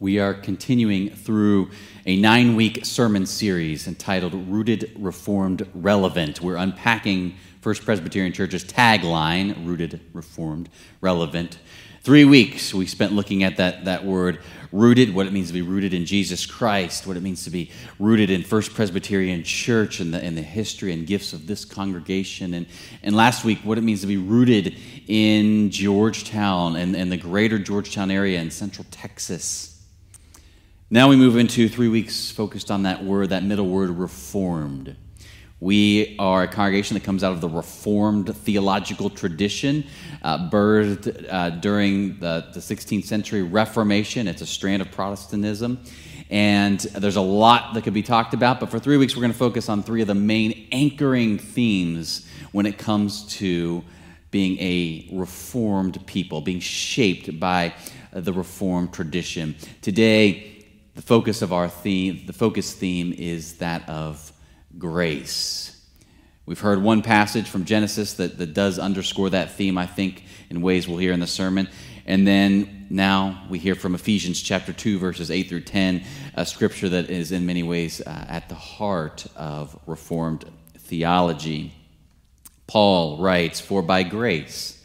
We are continuing through a nine week sermon series entitled Rooted, Reformed, Relevant. We're unpacking First Presbyterian Church's tagline, Rooted, Reformed, Relevant. Three weeks we spent looking at that, that word rooted, what it means to be rooted in Jesus Christ, what it means to be rooted in First Presbyterian Church and the, and the history and gifts of this congregation. And, and last week, what it means to be rooted in Georgetown and, and the greater Georgetown area in central Texas. Now we move into three weeks focused on that word, that middle word, reformed. We are a congregation that comes out of the Reformed theological tradition, uh, birthed uh, during the, the 16th century Reformation. It's a strand of Protestantism. And there's a lot that could be talked about, but for three weeks, we're going to focus on three of the main anchoring themes when it comes to being a Reformed people, being shaped by the Reformed tradition. Today, the focus of our theme, the focus theme is that of grace. We've heard one passage from Genesis that, that does underscore that theme, I think, in ways we'll hear in the sermon. And then now we hear from Ephesians chapter 2, verses 8 through 10, a scripture that is in many ways uh, at the heart of Reformed theology. Paul writes, For by grace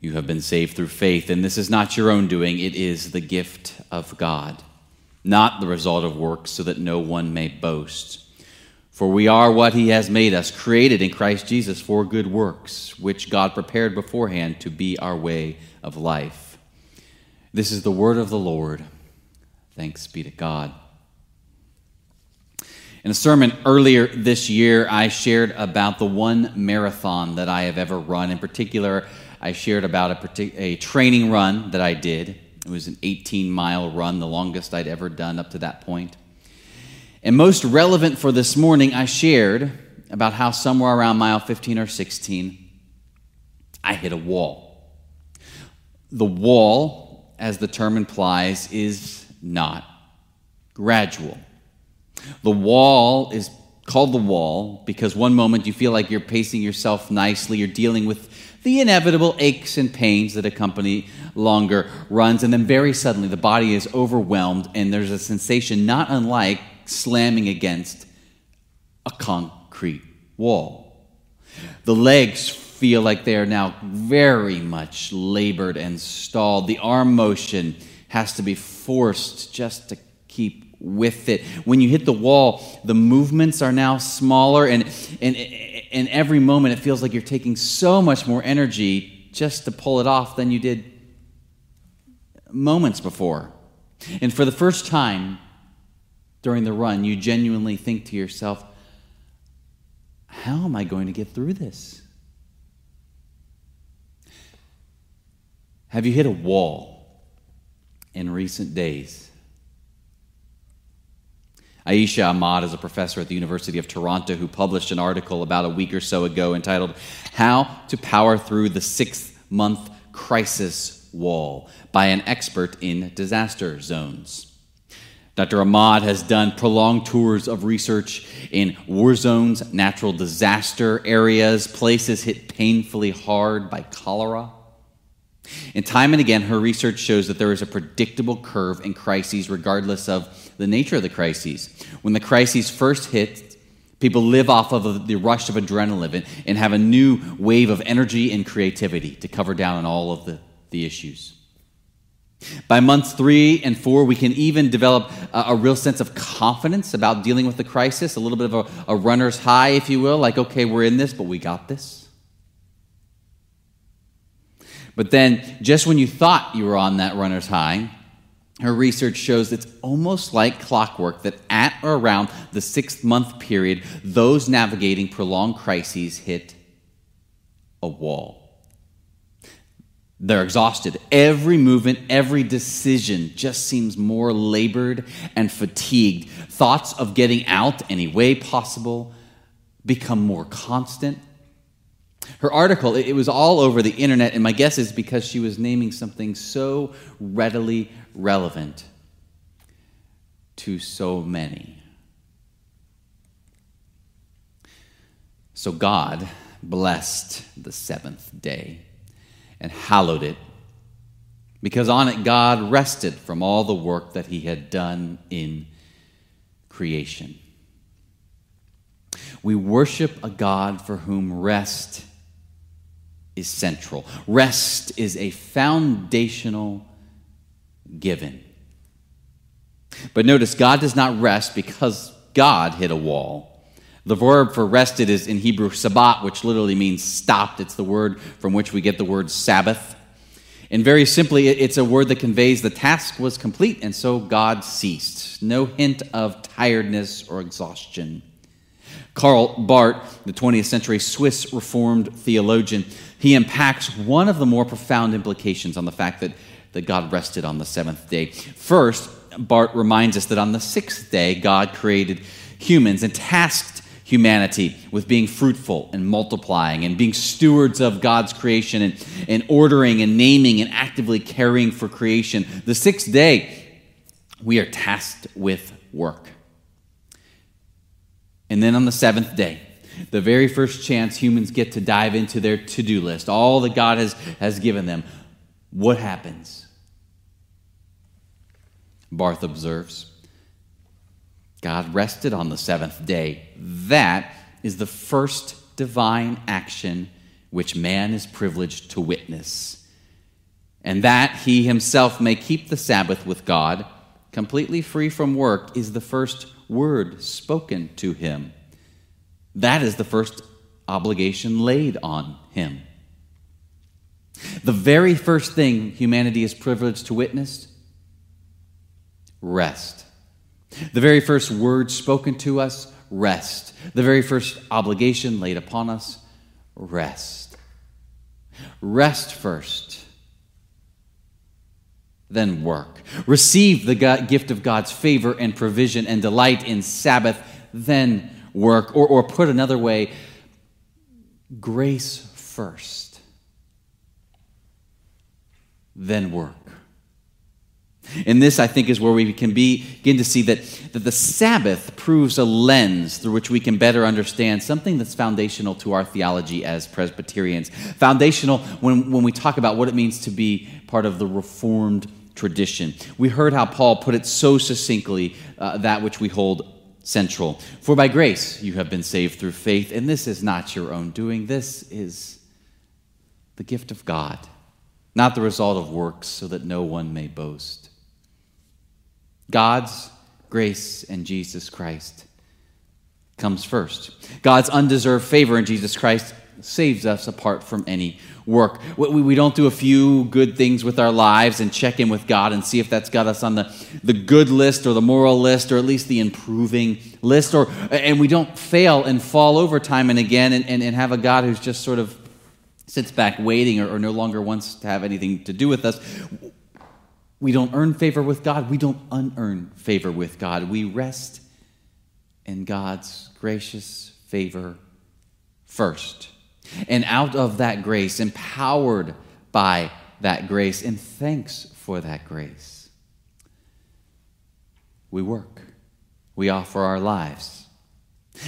you have been saved through faith, and this is not your own doing, it is the gift of God not the result of works, so that no one may boast. For we are what he has made us, created in Christ Jesus for good works, which God prepared beforehand to be our way of life. This is the word of the Lord. Thanks be to God. In a sermon earlier this year, I shared about the one marathon that I have ever run. In particular, I shared about a, partic- a training run that I did it was an 18 mile run, the longest I'd ever done up to that point. And most relevant for this morning, I shared about how somewhere around mile 15 or 16, I hit a wall. The wall, as the term implies, is not gradual. The wall is called the wall because one moment you feel like you're pacing yourself nicely, you're dealing with the inevitable aches and pains that accompany longer runs, and then very suddenly the body is overwhelmed, and there's a sensation not unlike slamming against a concrete wall. The legs feel like they are now very much labored and stalled. The arm motion has to be forced just to keep with it. When you hit the wall, the movements are now smaller, and, and, and every moment it feels like you're taking so much more energy just to pull it off than you did moments before. And for the first time during the run, you genuinely think to yourself, how am I going to get through this? Have you hit a wall in recent days? Aisha Ahmad is a professor at the University of Toronto who published an article about a week or so ago entitled How to Power Through the Sixth Month Crisis Wall by an expert in disaster zones. Dr. Ahmad has done prolonged tours of research in war zones, natural disaster areas, places hit painfully hard by cholera. And time and again, her research shows that there is a predictable curve in crises, regardless of the nature of the crises. When the crises first hit, people live off of the rush of adrenaline and have a new wave of energy and creativity to cover down on all of the, the issues. By months three and four, we can even develop a, a, real sense of confidence about dealing with the crisis, a little bit of a, a runner's high, if you will, like, okay, we're in this, but we got this. But then, just when you thought you were on that runner's high, her research shows it's almost like clockwork that at or around the six month period, those navigating prolonged crises hit a wall. They're exhausted. Every movement, every decision just seems more labored and fatigued. Thoughts of getting out any way possible become more constant. Her article, it was all over the internet, and my guess is because she was naming something so readily relevant to so many. So God blessed the seventh day and hallowed it because on it God rested from all the work that he had done in creation. We worship a God for whom rest is central. Rest is a foundational given. But notice, God does not rest because God hit a wall. The verb for rested is in Hebrew sabbat, which literally means stopped. It's the word from which we get the word Sabbath. And very simply, it's a word that conveys the task was complete, and so God ceased. No hint of tiredness or exhaustion. Karl Barth, the 20th century Swiss Reformed theologian, he impacts one of the more profound implications on the fact that, that God rested on the seventh day. First, Barth reminds us that on the sixth day, God created humans and tasked humanity with being fruitful and multiplying and being stewards of God's creation and, and ordering and naming and actively caring for creation. The sixth day, we are tasked with work. And then on the seventh day, the very first chance humans get to dive into their to do list, all that God has, has given them, what happens? Barth observes God rested on the seventh day. That is the first divine action which man is privileged to witness. And that he himself may keep the Sabbath with God, completely free from work, is the first word spoken to him. That is the first obligation laid on him. The very first thing humanity is privileged to witness rest. The very first word spoken to us, rest. The very first obligation laid upon us, rest. Rest first, then work. Receive the gift of God's favor and provision and delight in Sabbath, then work. Or, or put another way, grace first, then work. And this, I think, is where we can begin to see that, that the Sabbath proves a lens through which we can better understand something that's foundational to our theology as Presbyterians. Foundational when, when we talk about what it means to be part of the Reformed tradition. We heard how Paul put it so succinctly uh, that which we hold central. For by grace you have been saved through faith, and this is not your own doing, this is the gift of God, not the result of works, so that no one may boast. God's grace in Jesus Christ comes first. God's undeserved favor in Jesus Christ saves us apart from any work. We don't do a few good things with our lives and check in with God and see if that's got us on the, the good list or the moral list or at least the improving list. Or, and we don't fail and fall over time and again and, and, and have a God who's just sort of sits back waiting or, or no longer wants to have anything to do with us. We don't earn favor with God. We don't unearn favor with God. We rest in God's gracious favor first. And out of that grace, empowered by that grace, and thanks for that grace, we work. We offer our lives.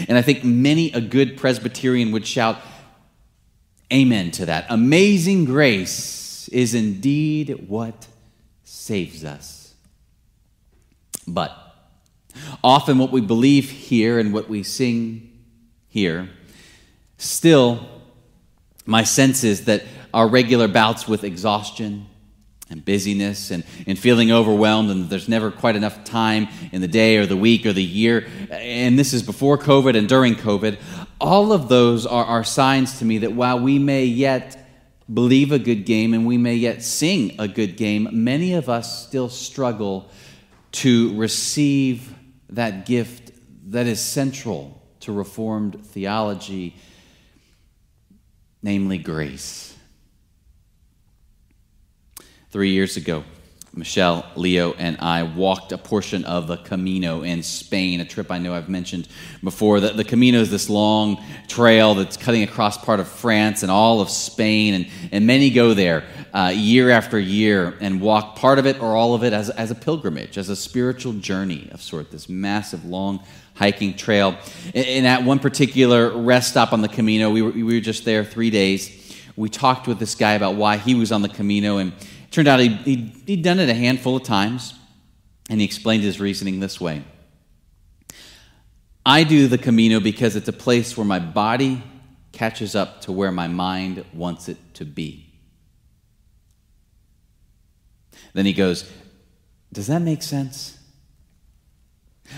And I think many a good Presbyterian would shout, Amen to that. Amazing grace is indeed what saves us. But often what we believe here and what we sing here, still, my sense is that our regular bouts with exhaustion and busyness and, and feeling overwhelmed, and there's never quite enough time in the day or the week or the year, and this is before COVID and during COVID, all of those are, are signs to me that while we may yet believe a good game and we may yet sing a good game, many of us still struggle to receive that gift that is central to Reformed theology, namely grace. Three years ago, Michelle, Leo, and I walked a portion of the Camino in Spain, a trip I know I've mentioned before. The, the, Camino is this long trail that's cutting across part of France and all of Spain, and, and many go there uh, year after year and walk part of it or all of it as, as a pilgrimage, as a spiritual journey of sort, this massive, long hiking trail. And, and at one particular rest stop on the Camino, we were, we were just there three days. We talked with this guy about why he was on the Camino, and Turned out he, he, he'd done it a handful of times, and he explained his reasoning this way I do the Camino because it's a place where my body catches up to where my mind wants it to be. Then he goes, Does that make sense?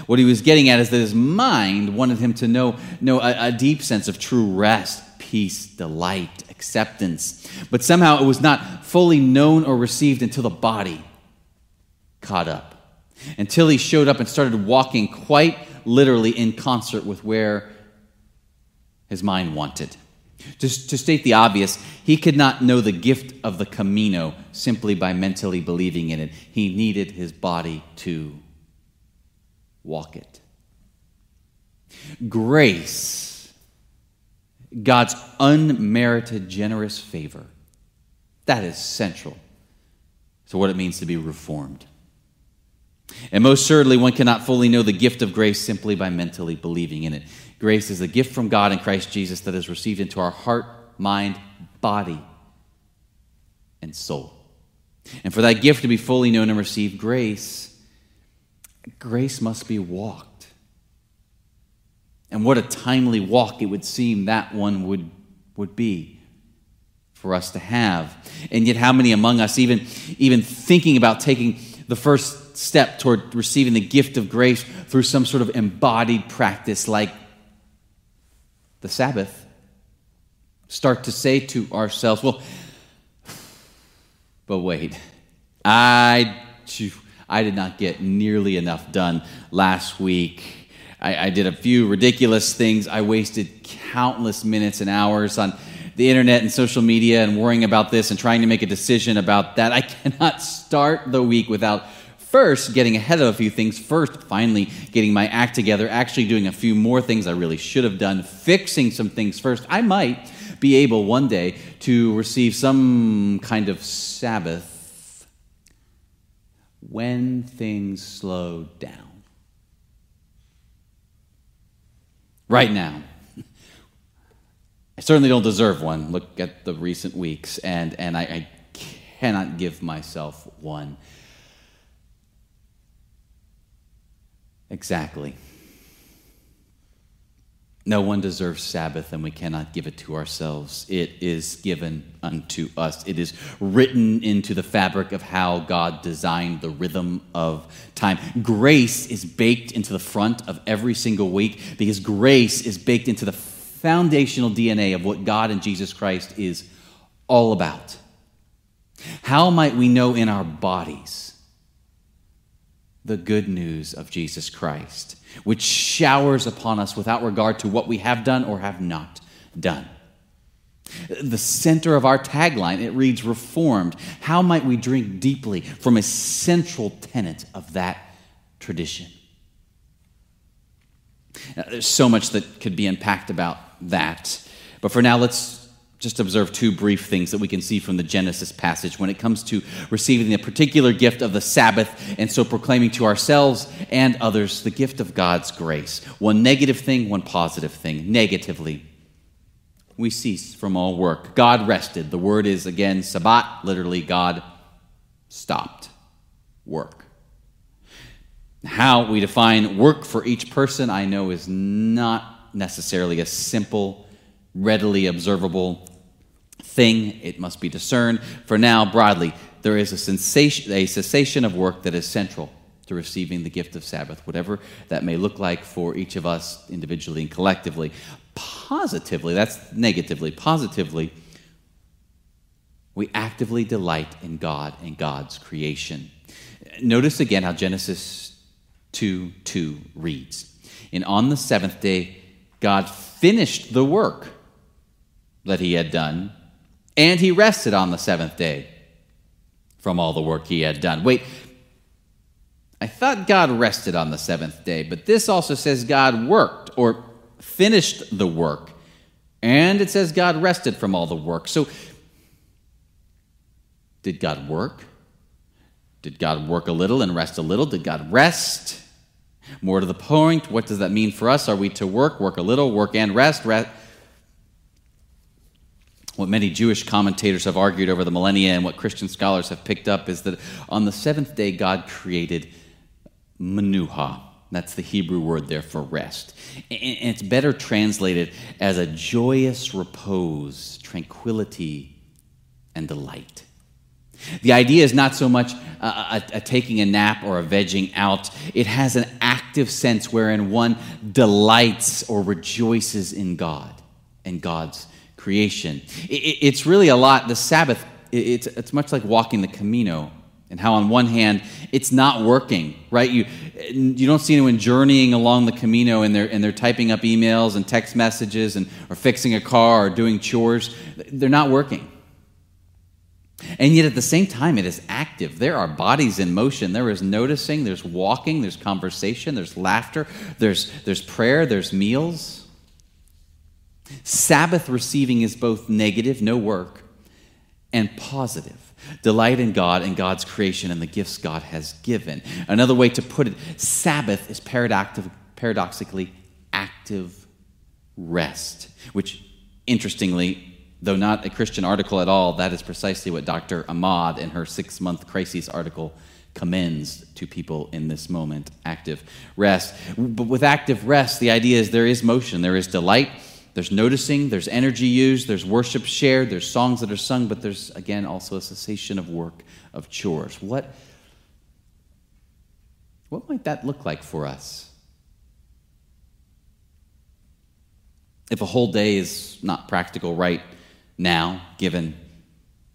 What he was getting at is that his mind wanted him to know, know a, a deep sense of true rest, peace, delight, acceptance. But somehow it was not fully known or received until the body caught up. Until he showed up and started walking quite literally in concert with where his mind wanted. To, to state the obvious, he could not know the gift of the Camino simply by mentally believing in it. He needed his body to walk it. Grace, God's unmerited, generous favor, that is central to what it means to be reformed. And most certainly, one cannot fully know the gift of grace simply by mentally believing in it. Grace is a gift from God in Christ Jesus that is received into our heart, mind, body, and soul. And for that gift to be fully known and received, grace grace must be walked. And what a timely walk it would seem that one would, would be for us to have. And yet, how many among us, even, even thinking about taking the first step toward receiving the gift of grace through some sort of embodied practice like the Sabbath, start to say to ourselves, well, but wait, I I did not get nearly enough done last week. I, I did a few ridiculous things. I wasted countless minutes and hours on the internet and social media and worrying about this and trying to make a decision about that. I cannot start the week without first getting ahead of a few things, first finally getting my act together, actually doing a few more things I really should have done, fixing some things first. I might be able one day to receive some kind of Sabbath when things slow down. Right now, I certainly don't deserve one. Look at the recent weeks, and, and I, I cannot give myself one. Exactly. No one deserves Sabbath, and we cannot give it to ourselves. It is given unto us. It is written into the fabric of how God designed the rhythm of time. Grace is baked into the front of every single week because grace is baked into the foundational DNA of what God and Jesus Christ is all about. How might we know in our bodies? the good news of Jesus Christ, which showers upon us without regard to what we have done or have not done. The center of our tagline, it reads Reformed. How might we drink deeply from a central tenet of that tradition? Now, there's so much that could be unpacked about that. But for now, let's just observe two brief things that we can see from the Genesis passage when it comes to receiving the particular gift of the Sabbath and so proclaiming to ourselves and others the gift of God's grace. One negative thing, one positive thing. Negatively, we cease from all work. God rested. The word is again Sabbat, literally, God stopped work. How we define work for each person, I know, is not necessarily a simple, readily observable thing, it must be discerned. For now, broadly, there is a, sensation, a cessation of work that is central to receiving the gift of Sabbath, whatever that may look like for each of us individually and collectively. Positively, that's negatively, positively, we actively delight in God and God's creation. Notice again how Genesis 2 2 reads. And on the seventh day, God finished the work that he had done and he rested on the seventh day from all the work he had done. Wait, I thought God rested on the seventh day, but this also says God worked or finished the work. And it says God rested from all the work. So, did God work? Did God work a little and rest a little? Did God rest? More to the point, what does that mean for us? Are we to work, work a little, work and rest? rest What many Jewish commentators have argued over the millennia and what Christian scholars have picked up is that on the seventh day, God created manuha. That's the Hebrew word there for rest. And it's better translated as a joyous repose, tranquility, and delight. The idea is not so much a, a, a, taking a nap or a vegging out. It has an active sense wherein one delights or rejoices in God and God's creation. It, it, it's really a lot. The Sabbath, it's, it's much like walking the Camino and how on one hand it's not working right? You you don't see anyone journeying along the camino and they're and they're typing up emails and text messages and or fixing a car or doing chores. They're not working. And yet at the same time it is active. There are bodies in motion. There is noticing. There's walking. There's conversation. There's laughter. There's there's prayer. There's meals sabbath receiving is both negative no work and positive Delight in God and God's creation and the gifts God has given. Another way to put it, Sabbath is paradoxically active rest, which, interestingly, though not a Christian article at all, that is precisely what Dr. Ahmad in her six month crises article commends to people in this moment active rest. But with active rest, the idea is there is motion, there is delight there's noticing, there's energy used, there's worship shared, there's songs that are sung, but there's, again, also a cessation of work, of chores. What, what might that look like for us? If a whole day is not practical right now, given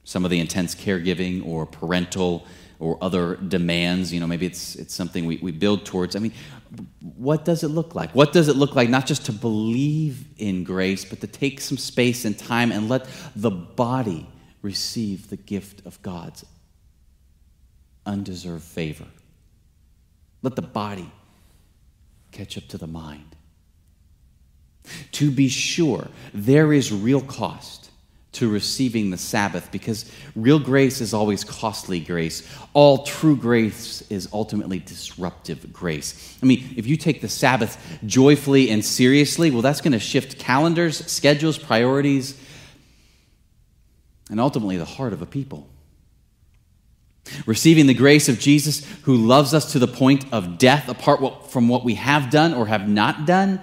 some of the intense caregiving or parental or other demands, you know, maybe it's, it's something we, we build towards. I mean, what does it look like? What does it look like not just to believe in grace, but to take some space and time and let the body receive the gift of God's undeserved favor? Let the body catch up to the mind. To be sure, there is real cost to receiving the Sabbath because real grace is always costly grace. All true grace is ultimately disruptive grace. I mean, if you take the Sabbath joyfully and seriously, well, that's going to shift calendars, schedules, priorities, and ultimately the heart of a people. Receiving the grace of Jesus, who loves us to the point of death apart from what we have done or have not done,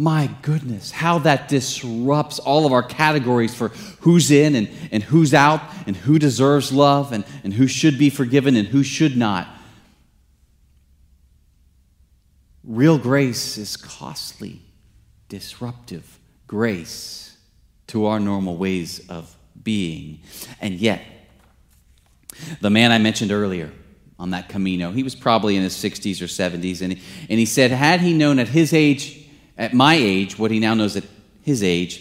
my goodness, how that disrupts all of our categories for who's in and, and who's out, and who deserves love, and, and who should be forgiven, and who should not. Real grace is costly, disruptive grace to our normal ways of being. And yet, the man I mentioned earlier on that Camino, he was probably in his 60s or 70s, and he, and he said, had he known at his age, at my age, what he now knows at his age,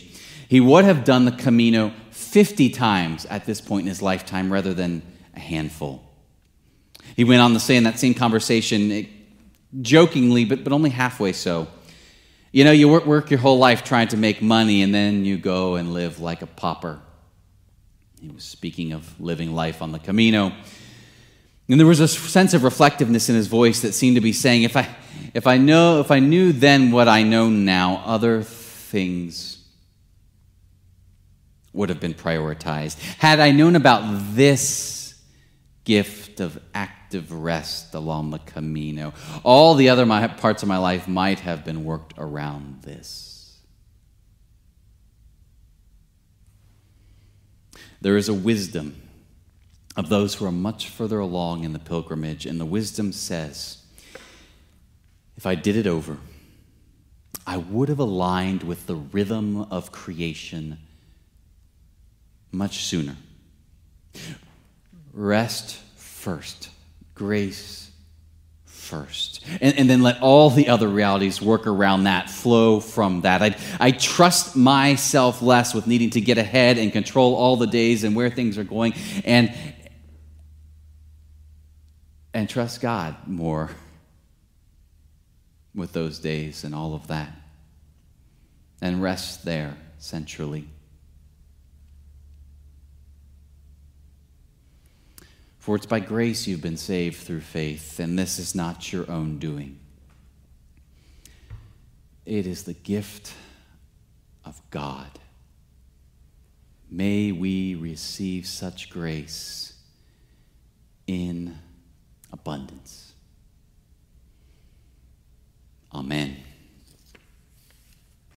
he would have done the Camino 50 times at this point in his lifetime rather than a handful. He went on to say in that same conversation, eh, jokingly, but, but only halfway so, you know, you work, work your whole life trying to make money and then you go and live like a pauper. He was speaking of living life on the Camino. And there was a sense of reflectiveness in his voice that seemed to be saying, if I, if I know, if I knew then what I know now, other things would have been prioritized. Had I known about this gift of active rest along the Camino, all the other my, parts of my life might have been worked around this. There is a wisdom of those who are much further along in the pilgrimage. And the wisdom says, if I did it over, I would have aligned with the rhythm of creation much sooner. Rest first, grace first. And, and, then let all the other realities work around that, flow from that. I, I trust myself less with needing to get ahead and control all the days and where things are going. And, and trust God more with those days and all of that. And rest there centrally. For it's by grace you've been saved through faith, and this is not your own doing. It is the gift of God, May we receive such grace in abundance. Amen.